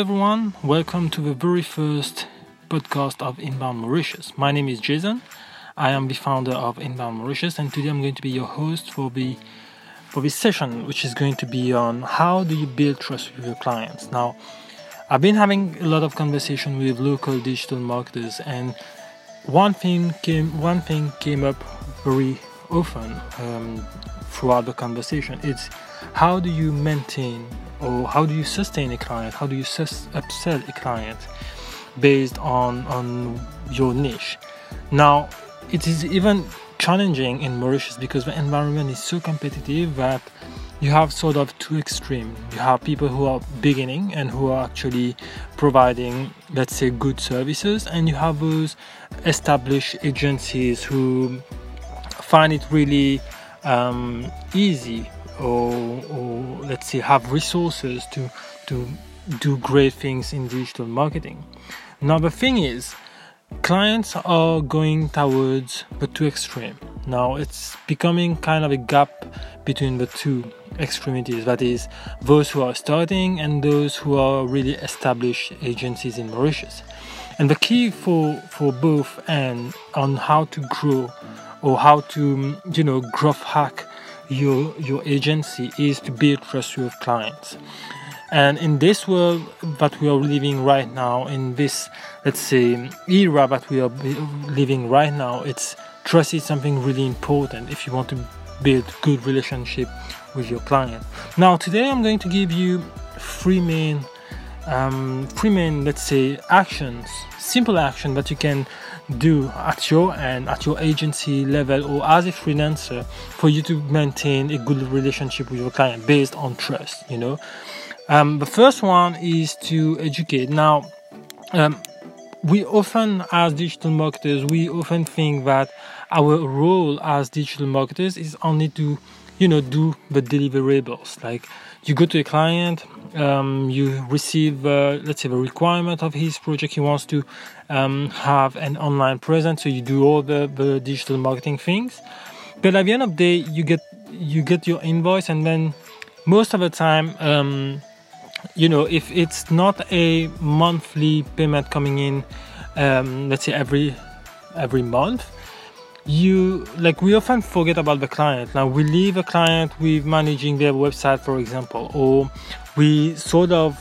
Everyone. Welcome to the very first podcast of Inbound Mauritius. My name is Jason. I am the founder of Inbound Mauritius, and today I'm going to be your host for the for this session, which is going to be on how do you build trust with your clients. Now, I've been having a lot of conversation with local digital marketers, and one thing came one thing came up very often um, throughout the conversation. It's how do you maintain or how do you sustain a client? How do you sus- upsell a client based on on your niche? Now, it is even challenging in Mauritius because the environment is so competitive that you have sort of two extremes. You have people who are beginning and who are actually providing, let's say, good services, and you have those established agencies who find it really um, easy or, or let's say have resources to to do great things in digital marketing. Now the thing is, clients are going towards the two extreme. Now it's becoming kind of a gap between the two extremities. That is, those who are starting and those who are really established agencies in Mauritius. And the key for for both and on how to grow or how to you know growth hack your your agency is to build trust with clients. And in this world that we are living right now in this let's say era that we are living right now it's trust is something really important if you want to build good relationship with your client. Now today i'm going to give you three main um, three main let's say actions simple action that you can do at your end at your agency level or as a freelancer for you to maintain a good relationship with your client based on trust you know? Um, the first one is to educate. Now um, we often as digital marketers we often think that our role as digital marketers is only to you know do the deliverables like you go to a client um, you receive uh, let's say the requirement of his project. He wants to um, have an online presence so you do all the, the digital marketing things. But at the end of the day you get you get your invoice and then most of the time um, you know if it's not a monthly payment coming in um, let's say every every month you like we often forget about the client. Now we leave a client with managing their website for example or we sort of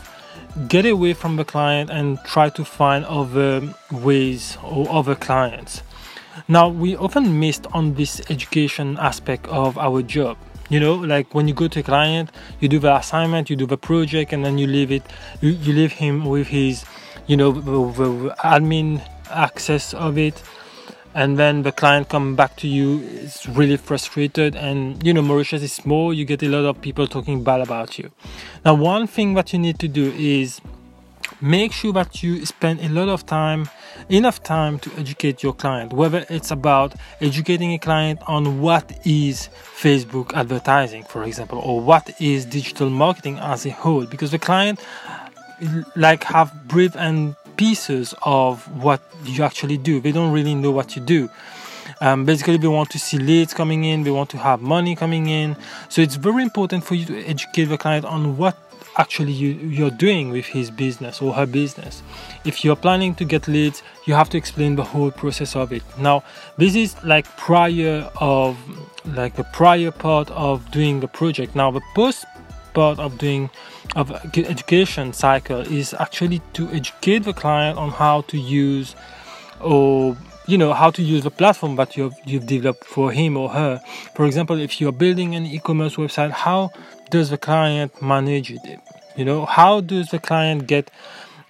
get away from the client and try to find other ways or other clients. Now we often missed on this education aspect of our job. You know like when you go to a client you do the assignment you do the project and then you leave it you, you leave him with his you know the, the admin access of it and then the client come back to you is really frustrated. And you know mauritius is small you get a lot of people talking bad about you. Now one thing that you need to do is make sure that you spend a lot of time enough time to educate your client whether it's about educating a client on what is facebook advertising for example or what is digital marketing as a whole. Because the client like have brief and pieces of what you actually do. They don't really know what you do. Um, basically, they want to see leads coming in, they want to have money coming in. So it's very important for you to educate the client on what actually you, you're doing with his business or her business. If you're planning to get leads, you have to explain the whole process of it. Now, this is like prior of like the prior part of doing the project. Now, the post part of doing of education cycle is actually to educate the client on how to use or you know how to use the platform that you've you've developed for him or her. For example if you're building an e-commerce website how does the client manage it? You know how does the client get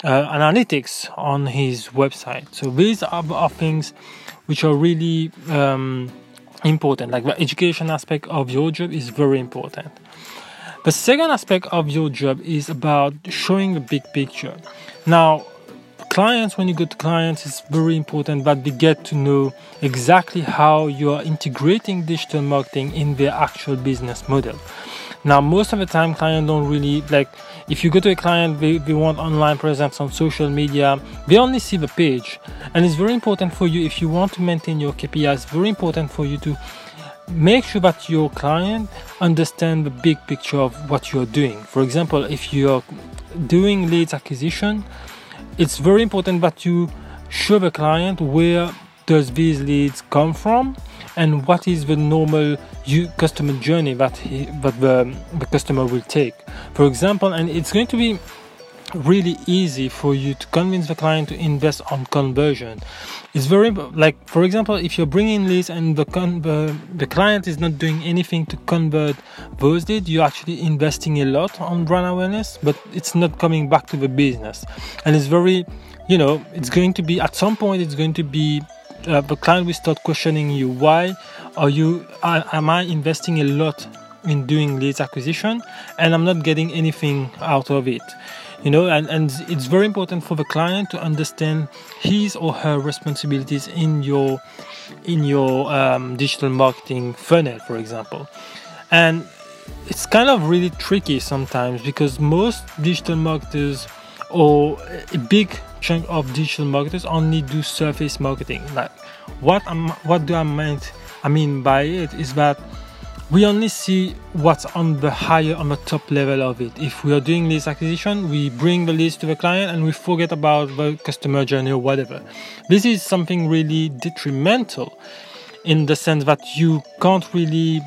uh, analytics on his website? So these are, are things which are really um, important. Like the education aspect of your job is very important the second aspect of your job is about showing the big picture. Now, clients, when you go to clients, it's very important that they get to know exactly how you are integrating digital marketing in their actual business model. Now, most of the time, clients don't really like. If you go to a client, they, they want online presence on social media, they only see the page. And it's very important for you, if you want to maintain your KPIs, very important for you to make sure that your client understand the big picture of what you're doing for example if you're doing leads acquisition, it's very important that you show the client where does these leads come from and what is the normal customer journey that he, that the, the customer will take. For example, and it's going to be really easy for you to convince the client to invest on conversion. It's very like for example if you're bringing leads and the con- the, the client is not doing anything to convert those leads you're actually investing a lot on brand awareness but it's not coming back to the business. And it's very you know it's going to be at some point it's going to be uh, the client will start questioning you why are you uh, am i investing a lot in doing leads acquisition and i'm not getting anything out of it you know and, and it's very important for the client to understand his or her responsibilities in your in your um, digital marketing funnel for example. And it's kind of really tricky sometimes because most digital marketers or a big chunk of digital marketers only do surface marketing. Like what am what do i mean i mean by it is that we only see what's on the higher on the top level of it. If we are doing leads acquisition we bring the leads to the client and we forget about the customer journey or whatever. This is something really detrimental in the sense that you can't really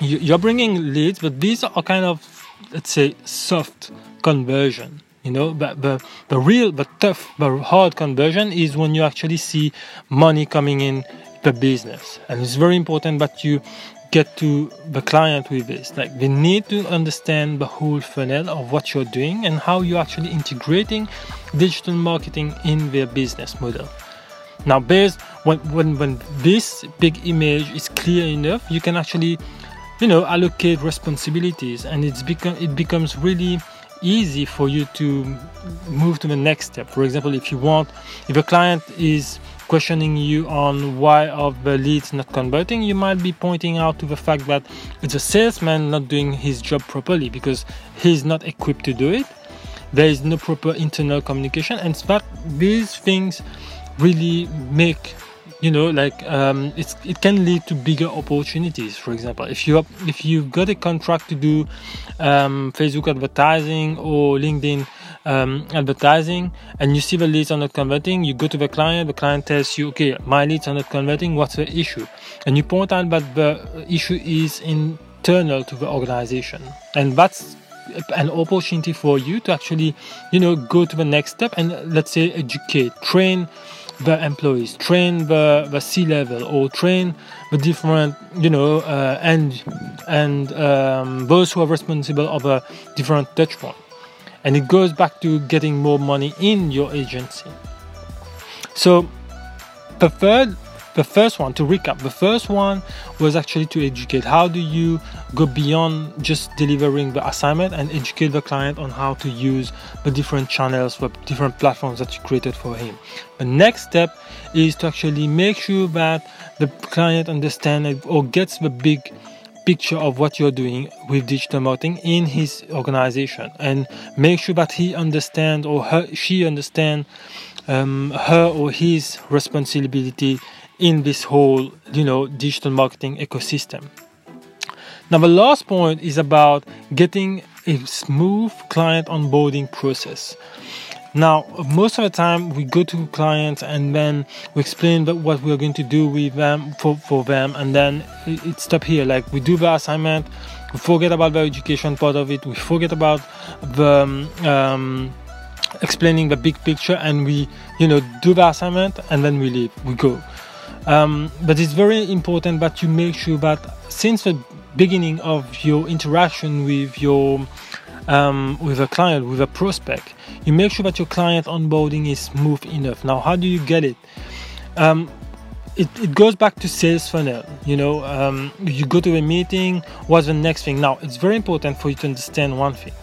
you're bringing leads but these are kind of let's say soft conversion you know? But the the real but tough but hard conversion is when you actually see money coming in the business. And it's very important that you get to the client with this. Like they need to understand the whole funnel of what you're doing and how you're actually integrating digital marketing in their business model. Now, based when when when this big image is clear enough, you can actually, you know, allocate responsibilities, and it's become it becomes really easy for you to move to the next step. For example, if you want, if a client is questioning you on why of the leads not converting, you might be pointing out to the fact that it's a salesman not doing his job properly because he's not equipped to do it. There is no proper internal communication, and that these things really make you know like um, it's it can lead to bigger opportunities for example if you if you've got a contract to do um, facebook advertising or linkedin um, advertising and you see the leads are not converting, you go to the client, the client tells you, okay, my leads are not converting, what's the issue? And you point out that the issue is internal to the organization. And that's an opportunity for you to actually, you know, go to the next step and let's say educate, train the employees, train the, the C level, or train the different, you know, uh, and and um, those who are responsible of a different touch point and it goes back to getting more money in your agency. So, the third, the first one to recap, the first one was actually to educate. How do you go beyond just delivering the assignment and educate the client on how to use the different channels, the different platforms that you created for him? The next step is to actually make sure that the client understands or gets the big picture of what you're doing with digital marketing in his organization and make sure that he understands or her, she understands um, her or his responsibility in this whole you know digital marketing ecosystem now the last point is about getting a smooth client onboarding process now, most of the time, we go to clients and then we explain what we're going to do with them for, for them, and then it, it stop here. Like we do the assignment, we forget about the education part of it, we forget about the um, um, explaining the big picture, and we, you know, do the assignment and then we leave, we go. Um, but it's very important that you make sure that since the beginning of your interaction with your um, with a client, with a prospect, you make sure that your client onboarding is smooth enough. Now, how do you get it? Um, it, it goes back to sales funnel. You know, um, you go to a meeting, what's the next thing? Now, it's very important for you to understand one thing.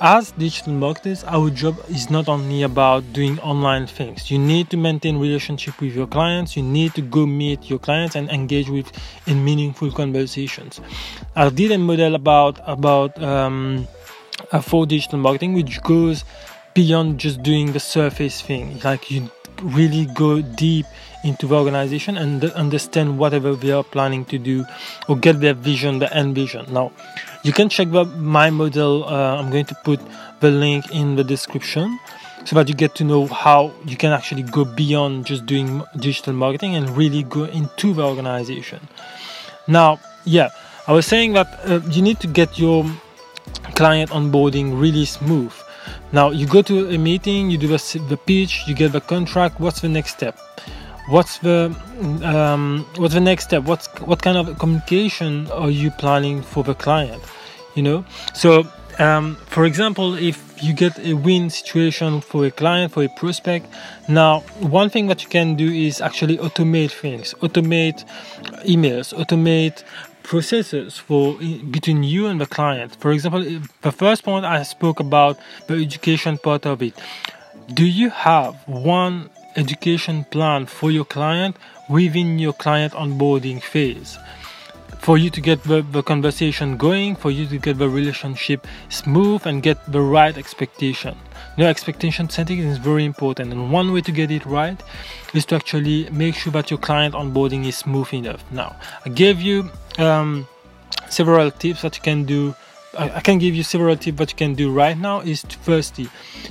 As digital marketers, our job is not only about doing online things. You need to maintain relationship with your clients. You need to go meet your clients and engage with in meaningful conversations. I did a model about about um, uh, for digital marketing, which goes beyond just doing the surface thing. Like you really go deep into the organization and understand whatever they are planning to do or get their vision, the end vision. Now, you can check my model. Uh, I'm going to put the link in the description so that you get to know how you can actually go beyond just doing digital marketing and really go into the organization. Now, yeah, I was saying that uh, you need to get your client onboarding really smooth. Now, you go to a meeting, you do the, the pitch, you get the contract. What's the next step? What's the um, what's the next step? What's what kind of communication are you planning for the client? You know, so um, for example, if you get a win situation for a client, for a prospect, now one thing that you can do is actually automate things, automate emails, automate processes for between you and the client. For example, the first point I spoke about the education part of it. Do you have one education plan for your client within your client onboarding phase? For you to get the, the conversation going, for you to get the relationship smooth and get the right expectation. Know, expectation setting is very important, and one way to get it right is to actually make sure that your client onboarding is smooth enough. Now, I gave you um, several tips that you can do. I, I can give you several tips that you can do right now. Is to firstly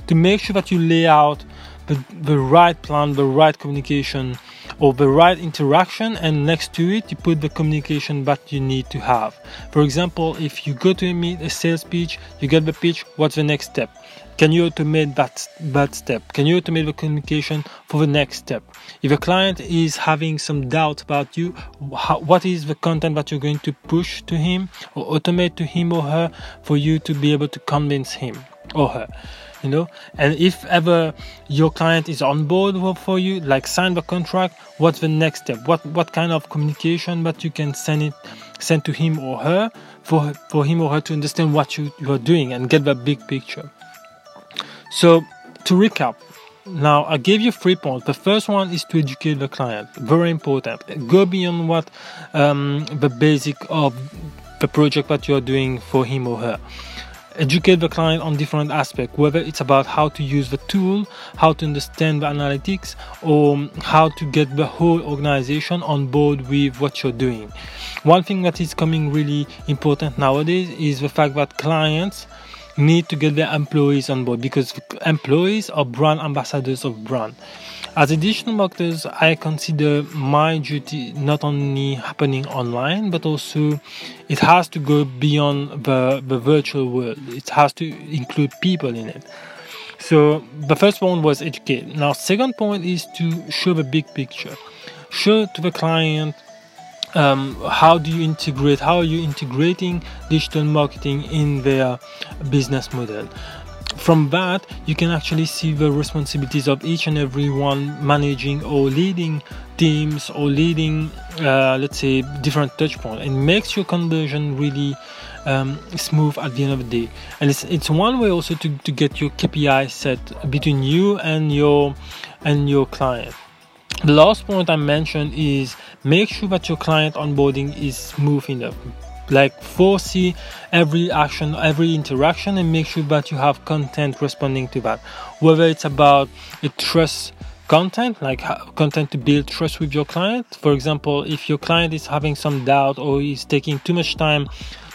to make sure that you lay out the, the right plan, the right communication or the right interaction and next to it you put the communication that you need to have. For example if you go to meet a sales pitch you get the pitch what's the next step? Can you automate that that step? Can you automate the communication for the next step? If a client is having some doubt about you how, what is the content that you're going to push to him or automate to him or her for you to be able to convince him or her you know? And if ever your client is on board for you like sign the contract what's the next step? What what kind of communication that you can send it send to him or her for for him or her to understand what you, you are doing and get the big picture? So to recap now i gave you three points. The first one is to educate the client. Very important. Go beyond what um, the basic of the project that you are doing for him or her educate the client on different aspects, whether it's about how to use the tool, how to understand the analytics, or how to get the whole organization on board with what you're doing. One thing that is coming really important nowadays is the fact that clients need to get their employees on board because employees are brand ambassadors of brand. As a digital marketers, I consider my duty not only happening online, but also it has to go beyond the, the virtual world. It has to include people in it. So the first one was educate. Now, second point is to show the big picture. Show to the client um, how do you integrate how are you integrating digital marketing in their business model from that you can actually see the responsibilities of each and every one managing or leading teams or leading uh, let's say different touch points. And makes your conversion really um, smooth at the end of the day. And it's, it's one way also to, to get your kpi set between you and your and your client. The last point I mentioned is make sure that your client onboarding is smooth enough. Like foresee every action, every interaction, and make sure that you have content responding to that. Whether it's about a trust content, like content to build trust with your client. For example, if your client is having some doubt or is taking too much time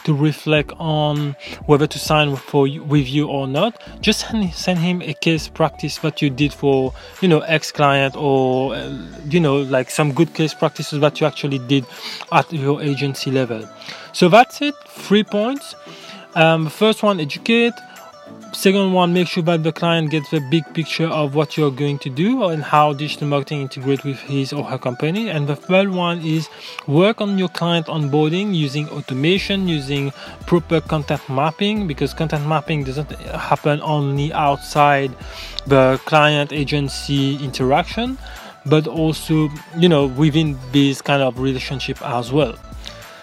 to reflect on whether to sign for with you or not. Just send him a case practice that you did for you know ex client or uh, you know like some good case practices that you actually did at your agency level. So that's it. Three points. Um, first one educate Second one, make sure that the client gets the big picture of what you're going to do and how digital marketing integrate with his or her company. And the third one is work on your client onboarding using automation, using proper content mapping, because content mapping doesn't happen only outside the client agency interaction, but also, you know, within this kind of relationship as well.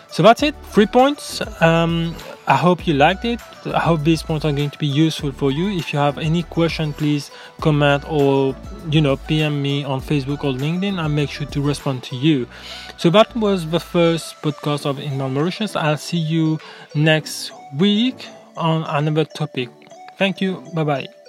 So that's it. Three points. Um, I hope you liked it. I hope these points are going to be useful for you. If you have any question, please comment or you know PM me on Facebook or LinkedIn. I'll make sure to respond to you. So that was the first podcast of Inbound Mauritius. I'll see you next week on another topic. Thank you. Bye bye.